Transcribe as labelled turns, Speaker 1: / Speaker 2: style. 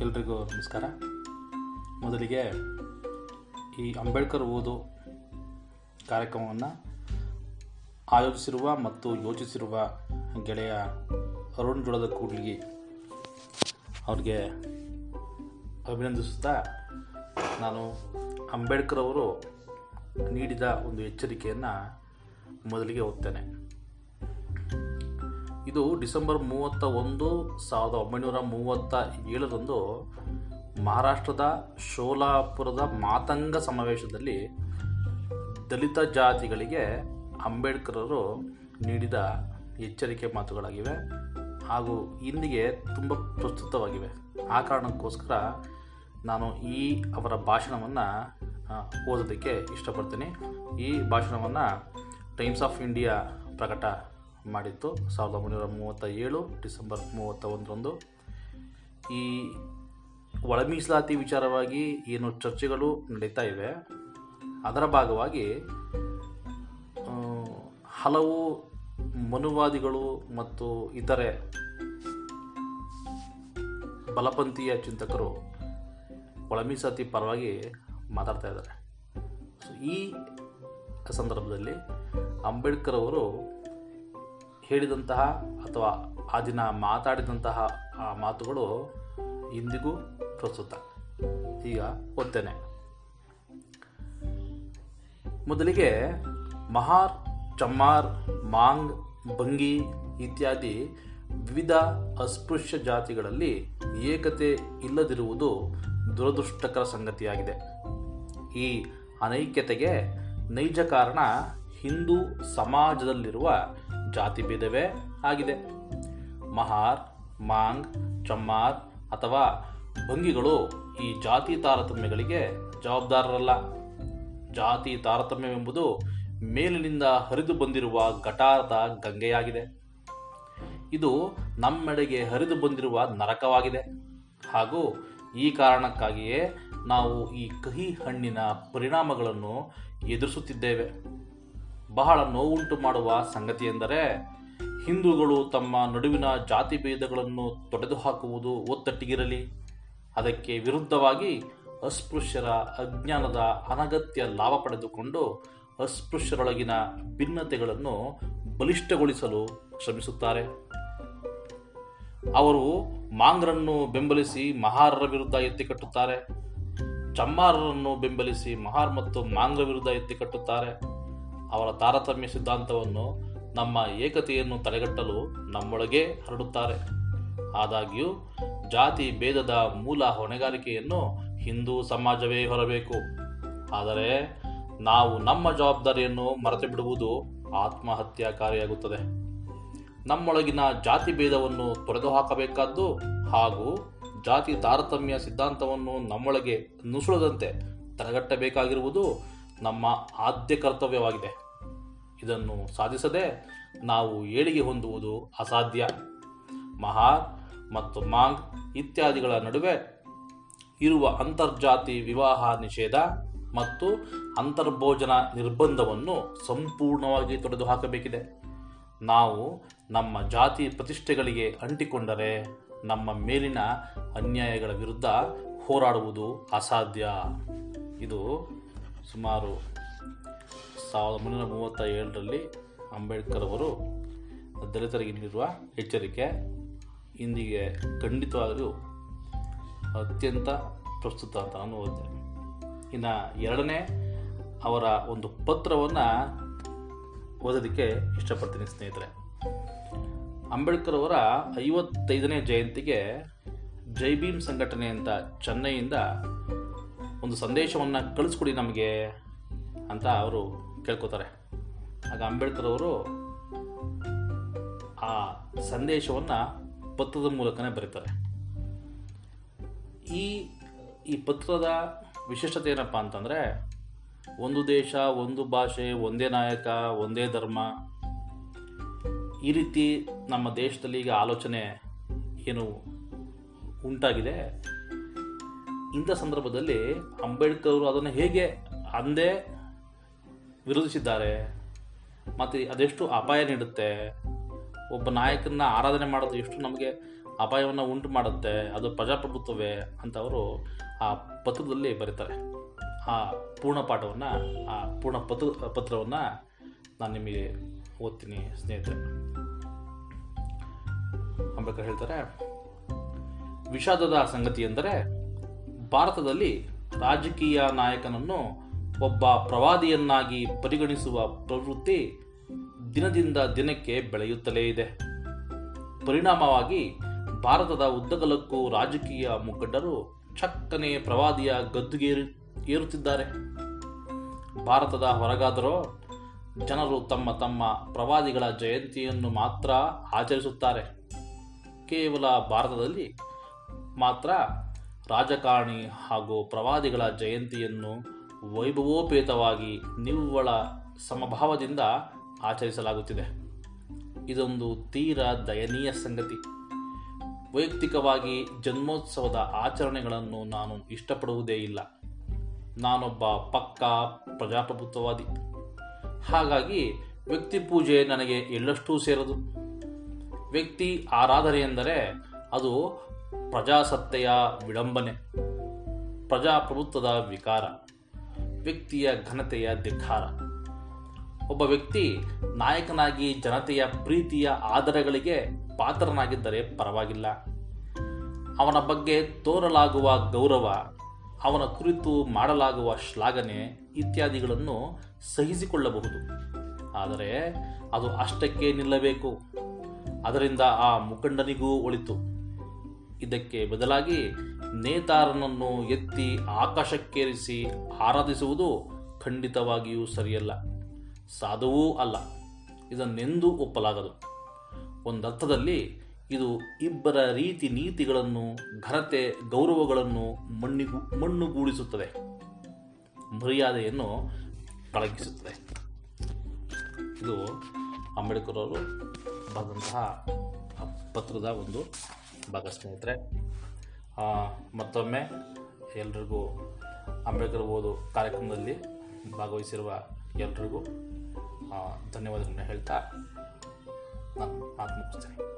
Speaker 1: ಎಲ್ರಿಗೂ ನಮಸ್ಕಾರ. ಮೊದಲಿಗೆ ಈ ಅಂಬೇಡ್ಕರ್ ಓದು ಕಾರ್ಯಕ್ರಮವನ್ನು ಆಯೋಜಿಸಿರುವ ಮತ್ತು ಯೋಚಿಸಿರುವ ಗೆಳೆಯ ಅರುಣ್ ಜೋಳದ ಕೂಡ್ಲಿಗಿ ಅವ್ರಿಗೆ ಅಭಿನಂದಿಸುತ್ತಾ ನಾನು ಅಂಬೇಡ್ಕರ್ ಅವರು ನೀಡಿದ ಒಂದು ಎಚ್ಚರಿಕೆಯನ್ನು ಮೊದಲಿಗೆ ಓದ್ತೇನೆ. ಇದು ಡಿಸೆಂಬರ್ ಮೂವತ್ತ ಒಂದು ಸಾವಿರದ ಒಂಬೈನೂರ ಮೂವತ್ತ ಏಳರಂದು ಮಹಾರಾಷ್ಟ್ರದ ಶೋಲಾಪುರದ ಮಾತಂಗ ಸಮಾವೇಶದಲ್ಲಿ ದಲಿತ ಜಾತಿಗಳಿಗೆ ಅಂಬೇಡ್ಕರರು ನೀಡಿದ ಎಚ್ಚರಿಕೆ ಮಾತುಗಳಾಗಿವೆ ಹಾಗೂ ಇಂದಿಗೆ ತುಂಬ ಪ್ರಸ್ತುತವಾಗಿವೆ. ಆ ಕಾರಣಕ್ಕೋಸ್ಕರ ನಾನು ಈ ಅವರ ಭಾಷಣವನ್ನು ಓದೋದಕ್ಕೆ ಇಷ್ಟಪಡ್ತೀನಿ. ಈ ಭಾಷಣವನ್ನು ಟೈಮ್ಸ್ ಆಫ್ ಇಂಡಿಯಾ ಪ್ರಕಟ ಮಾಡಿತ್ತು ಸಾವಿರದ ಒಂಬೈನೂರ ಮೂವತ್ತ ಏಳು ಡಿಸೆಂಬರ್ ಮೂವತ್ತ ಒಂದರಂದು ಈ ಒಳ ಮೀಸಲಾತಿ ವಿಚಾರವಾಗಿ ಏನು ಚರ್ಚೆಗಳು ನಡೀತಾ ಇವೆ, ಅದರ ಭಾಗವಾಗಿ ಹಲವು ಮನುವಾದಿಗಳು ಮತ್ತು ಇತರೆ ಬಲಪಂಥೀಯ ಚಿಂತಕರು ಒಳ ಮೀಸಲಾತಿ ಪರವಾಗಿ ಮಾತಾಡ್ತಾ ಇದ್ದಾರೆ. ಈ ಸಂದರ್ಭದಲ್ಲಿ ಅಂಬೇಡ್ಕರ್ ಅವರು ಹೇಳಿದಂತಹ ಅಥವಾ ಆ ದಿನ ಮಾತಾಡಿದಂತಹ ಆ ಮಾತುಗಳು ಇಂದಿಗೂ ಪ್ರಸ್ತುತ. ಈಗ ಓದ್ತೇನೆ ಮೊದಲಿಗೆ ಮಹಾರ್, ಚಮ್ಮಾರ್, ಮಾಂಗ್ ಬಂಗಿ ಇತ್ಯಾದಿ ವಿವಿಧ ಅಸ್ಪೃಶ್ಯ ಜಾತಿಗಳಲ್ಲಿ ಏಕತೆ ಇಲ್ಲದಿರುವುದು ದುರದೃಷ್ಟಕರ ಸಂಗತಿಯಾಗಿದೆ. ಈ ಅನೈಕ್ಯತೆಗೆ ನೈಜ ಕಾರಣ ಹಿಂದೂ ಸಮಾಜದಲ್ಲಿರುವ ಜಾತಿ ಭೇದವೇ ಆಗಿದೆ. ಮಹಾರ್, ಮಾಂಗ್, ಚಮ್ಮಾರ್ ಅಥವಾ ಭಂಗಿಗಳು ಈ ಜಾತಿ ತಾರತಮ್ಯಗಳಿಗೆ ಜವಾಬ್ದಾರರಲ್ಲ. ಜಾತಿ ತಾರತಮ್ಯವೆಂಬುದು ಮೇಲಿನಿಂದ ಹರಿದು ಬಂದಿರುವ ಗಟಾರದ ಗಂಗೆಯಾಗಿದೆ. ಇದು ನಮ್ಮೆಡೆಗೆ ಹರಿದು ಬಂದಿರುವ ನರಕವಾಗಿದೆ. ಹಾಗೂ ಈ ಕಾರಣಕ್ಕಾಗಿಯೇ ನಾವು ಈ ಕಹಿ ಹಣ್ಣಿನ ಪರಿಣಾಮಗಳನ್ನು ಎದುರಿಸುತ್ತಿದ್ದೇವೆ. ಬಹಳ ನೋವುಂಟು ಮಾಡುವ ಸಂಗತಿಯೆಂದರೆ ಹಿಂದೂಗಳು ತಮ್ಮ ನಡುವಿನ ಜಾತಿ ಭೇದಗಳನ್ನು ತೊಡೆದು ಹಾಕುವುದು ಒತ್ತಟ್ಟಿಗಿರಲಿ. ಅದಕ್ಕೆ ವಿರುದ್ಧವಾಗಿ ಅಸ್ಪೃಶ್ಯರ ಅಜ್ಞಾನದ ಅನಗತ್ಯ ಲಾಭ ಪಡೆದುಕೊಂಡು ಅಸ್ಪೃಶ್ಯರೊಳಗಿನ ಭಿನ್ನತೆಗಳನ್ನು ಬಲಿಷ್ಠಗೊಳಿಸಲು ಶ್ರಮಿಸುತ್ತಾರೆ. ಅವರು ಮಾಂಗ್ರನ್ನು ಬೆಂಬಲಿಸಿ ಮಹಾರರ ವಿರುದ್ಧ ಎತ್ತಿಕಟ್ಟುತ್ತಾರೆ ಚಮ್ಮಾರರನ್ನು ಬೆಂಬಲಿಸಿ ಮಹಾರ್ ಮತ್ತು ಮಾಂಗ್ರ ವಿರುದ್ಧ ಎತ್ತಿಕಟ್ಟುತ್ತಾರೆ ಅವರ ತಾರತಮ್ಯ ಸಿದ್ಧಾಂತವನ್ನು ನಮ್ಮ ಏಕತೆಯನ್ನು ತಡೆಗಟ್ಟಲು ನಮ್ಮೊಳಗೆ ಹರಡುತ್ತಾರೆ. ಆದಾಗ್ಯೂ, ಜಾತಿ ಭೇದದ ಮೂಲ ಹೊಣೆಗಾರಿಕೆಯನ್ನು ಹಿಂದೂ ಸಮಾಜವೇ ಹೊರಬೇಕು. ಆದರೆ, ನಾವು ನಮ್ಮ ಜವಾಬ್ದಾರಿಯನ್ನು ಮರೆತು ಬಿಡುವುದು ಆತ್ಮಹತ್ಯಾಕಾರಿಯಾಗುತ್ತದೆ ನಮ್ಮೊಳಗಿನ ಜಾತಿ ಭೇದವನ್ನು ತೊರೆದು ಹಾಕಬೇಕಾದ್ದು ಹಾಗೂ ಜಾತಿ ತಾರತಮ್ಯ ಸಿದ್ಧಾಂತವನ್ನು ನಮ್ಮೊಳಗೆ ನುಸುಳದಂತೆ ತಡೆಗಟ್ಟಬೇಕಾಗಿರುವುದು ನಮ್ಮ ಆದ್ಯ ಕರ್ತವ್ಯವಾಗಿದೆ. ಇದನ್ನು ಸಾಧಿಸದೆ ನಾವು ಏಳಿಗೆ ಹೊಂದುವುದು ಅಸಾಧ್ಯ. ಮಹಾ ಮತ್ತು ಮಾಂಗ್ ಇತ್ಯಾದಿಗಳ ನಡುವೆ ಇರುವ ಅಂತರ್ಜಾತಿ ವಿವಾಹ ನಿಷೇಧ ಮತ್ತು ಅಂತರ್ಭೋಜನ ನಿರ್ಬಂಧವನ್ನು ಸಂಪೂರ್ಣವಾಗಿ ತೊಡೆದು ಹಾಕಬೇಕಿದೆ. ನಾವು ನಮ್ಮ ಜಾತಿ ಪ್ರತಿಷ್ಠೆಗಳಿಗೆ ಅಂಟಿಕೊಂಡರೆ ನಮ್ಮ ಮೇಲಿನ ಅನ್ಯಾಯಗಳ ವಿರುದ್ಧ ಹೋರಾಡುವುದು ಅಸಾಧ್ಯ. ಇದು ಸುಮಾರು ಸಾವಿರದ ಒಂಬೈನೂರ ಮೂವತ್ತ ಏಳರಲ್ಲಿ ಅಂಬೇಡ್ಕರ್ ಅವರು ದಲಿತರಿಗೆ ನೀಡಿರುವ ಎಚ್ಚರಿಕೆ, ಇಂದಿಗೆ ಖಂಡಿತವಾಗಲೂ ಅತ್ಯಂತ ಪ್ರಸ್ತುತ ಅಂತ ನಾನು ಓದಿದೆ ಇನ್ನು ಎರಡನೇ ಅವರ ಒಂದು ಪತ್ರವನ್ನು ಓದೋದಕ್ಕೆ ಇಷ್ಟಪಡ್ತೀನಿ ಸ್ನೇಹಿತರೆ. ಅಂಬೇಡ್ಕರ್ ಅವರ ಐವತ್ತೈದನೇ ಜಯಂತಿಗೆ ಜೈ ಭೀಮ್ ಸಂಘಟನೆ ಅಂತ ಚೆನ್ನೈಯಿಂದ ಒಂದು ಸಂದೇಶವನ್ನು ಕಳಿಸ್ಕೊಡಿ ನಮಗೆ ಅಂತ ಅವರು ಕೇಳ್ಕೋತಾರೆ. ಆಗ ಅಂಬೇಡ್ಕರ್ ಅವರು ಆ ಸಂದೇಶವನ್ನು ಪತ್ರದ ಮೂಲಕನೇ ಬರೀತಾರೆ. ಈ ಈ ಪತ್ರದ ವಿಶಿಷ್ಟತೆ ಏನಪ್ಪ ಅಂತಂದರೆ, ಒಂದು ದೇಶ, ಒಂದು ಭಾಷೆ, ಒಂದೇ ನಾಯಕ, ಒಂದೇ ಧರ್ಮ, ಈ ರೀತಿ ನಮ್ಮ ದೇಶದಲ್ಲಿ ಈಗ ಆಲೋಚನೆ ಏನು ಉಂಟಾಗಿದೆ ಇಂಥ ಸಂದರ್ಭದಲ್ಲಿ ಅಂಬೇಡ್ಕರ್ ಅವರು ಅದನ್ನು ಹೇಗೆ ಅಂದೇ ವಿರೋಧಿಸಿದ್ದಾರೆ, ಮತ್ತು ಅದೆಷ್ಟು ಅಪಾಯ ನೀಡುತ್ತೆ, ಒಬ್ಬ ನಾಯಕನ ಆರಾಧನೆ ಮಾಡೋದು ಎಷ್ಟು ನಮಗೆ ಅಪಾಯವನ್ನು ಉಂಟು ಮಾಡುತ್ತೆ, ಅದು ಪ್ರಜಾಪ್ರಭುತ್ವವೇ ಅಂತ ಅವರು ಆ ಪತ್ರದಲ್ಲಿ ಬರೀತಾರೆ. ಆ ಪೂರ್ಣ ಪಾಠವನ್ನು, ಆ ಪೂರ್ಣ ಪತ್ರ, ಪತ್ರವನ್ನು ನಾನು ನಿಮಗೆ ಓದ್ತೀನಿ ಸ್ನೇಹಿತರೆ. ಅಂಬೇಡ್ಕರ್ ಹೇಳ್ತಾರೆ, ವಿಷಾದದ ಸಂಗತಿ ಎಂದರೆ ಭಾರತದಲ್ಲಿ ರಾಜಕೀಯ ನಾಯಕನನ್ನು ಒಬ್ಬ ಪ್ರವಾದಿಯನ್ನಾಗಿ ಪರಿಗಣಿಸುವ ಪ್ರವೃತ್ತಿ ದಿನದಿಂದ ದಿನಕ್ಕೆ ಬೆಳೆಯುತ್ತಲೇ ಇದೆ. ಪರಿಣಾಮವಾಗಿ ಭಾರತದ ಉದ್ದಗಲಕ್ಕೂ ರಾಜಕೀಯ ಮುಖಂಡರು ಚಕ್ಕನೆ ಪ್ರವಾದಿಯ ಗದ್ದುಗೇರಿ ಏರುತ್ತಿದ್ದಾರೆ. ಭಾರತದ ಹೊರಗಾದರೂ ಜನರು ತಮ್ಮ ತಮ್ಮ ಪ್ರವಾದಿಗಳ ಜಯಂತಿಯನ್ನು ಮಾತ್ರ ಆಚರಿಸುತ್ತಾರೆ. ಕೇವಲ ಭಾರತದಲ್ಲಿ ಮಾತ್ರ ರಾಜಕಾರಣಿ ಹಾಗೂ ಪ್ರವಾದಿಗಳ ಜಯಂತಿಯನ್ನು ವೈಭವೋಪೇತವಾಗಿ ನಿವ್ವಳ ಸಮಭಾವದಿಂದ ಆಚರಿಸಲಾಗುತ್ತಿದೆ. ಇದೊಂದು ತೀರ ದಯನೀಯ ಸಂಗತಿ. ವೈಯಕ್ತಿಕವಾಗಿ ಜನ್ಮೋತ್ಸವದ ಆಚರಣೆಗಳನ್ನು ನಾನು ಇಷ್ಟಪಡುವುದೇ ಇಲ್ಲ. ನಾನೊಬ್ಬ ಪಕ್ಕಾ ಪ್ರಜಾಪ್ರಭುತ್ವವಾದಿ. ಹಾಗಾಗಿ ವ್ಯಕ್ತಿ ಪೂಜೆ ನನಗೆ ಎಳ್ಳಷ್ಟೂ ಸೇರದು. ವ್ಯಕ್ತಿ ಆರಾಧನೆ ಎಂದರೆ ಅದು ಪ್ರಜಾಸತ್ತೆಯ ವಿಡಂಬನೆ, ಪ್ರಜಾಪ್ರಭುತ್ವದ ವಿಕಾರ, ವ್ಯಕ್ತಿಯ ಘನತೆಯ ಧಿಕ್ಕಾರ ಒಬ್ಬ ವ್ಯಕ್ತಿ ನಾಯಕನಾಗಿ ಜನತೆಯ ಪ್ರೀತಿಯ ಆದರಗಳಿಗೆ ಪಾತ್ರನಾಗಿದ್ದರೆ ಪರವಾಗಿಲ್ಲ. ಅವನ ಬಗ್ಗೆ ತೋರಲಾಗುವ ಗೌರವ, ಅವನ ಕುರಿತು ಮಾಡಲಾಗುವ ಶ್ಲಾಘನೆ ಇತ್ಯಾದಿಗಳನ್ನು ಸಹಿಸಿಕೊಳ್ಳಬಹುದು. ಆದರೆ ಅದು ಅಷ್ಟಕ್ಕೆ ನಿಲ್ಲಬೇಕು. ಅದರಿಂದ ಆ ಮುಖಂಡನಿಗೂ ಒಳಿತು. ಇದಕ್ಕೆ ಬದಲಾಗಿ ನೇತಾರನನ್ನು ಎತ್ತಿ ಆಕಾಶಕ್ಕೇರಿಸಿ ಆರಾಧಿಸುವುದು ಖಂಡಿತವಾಗಿಯೂ ಸರಿಯಲ್ಲ. ಸಾಧುವೂ ಅಲ್ಲ. ಇದನ್ನೆಂದೂ ಒಪ್ಪಲಾಗದು. ಒಂದರ್ಥದಲ್ಲಿ ಇದು ಇಬ್ಬರ ರೀತಿ ನೀತಿಗಳನ್ನು, ಘನತೆ ಗೌರವಗಳನ್ನು ಮಣ್ಣಿಗೂ, ಮಣ್ಣುಗೂಡಿಸುತ್ತದೆ. ಮರ್ಯಾದೆಯನ್ನು ಕಳಗಿಸುತ್ತದೆ. ಇದು ಅಂಬೇಡ್ಕರ್ ಅವರು ಬಂದಂತಹ ಪತ್ರದ ಒಂದು ಭಾಗ ಸ್ನೇಹಿತರೆ ಮತ್ತೊಮ್ಮೆ ಎಲ್ರಿಗೂ ಅಂಬೇಡ್ಕರ್ ಓದು ಕಾರ್ಯಕ್ರಮದಲ್ಲಿ ಭಾಗವಹಿಸಿರುವ ಎಲ್ರಿಗೂ ಧನ್ಯವಾದಗಳನ್ನ ಹೇಳ್ತಾ ನಾನು ಮಾತು ಮುಗಿಸ್ತೇನೆ.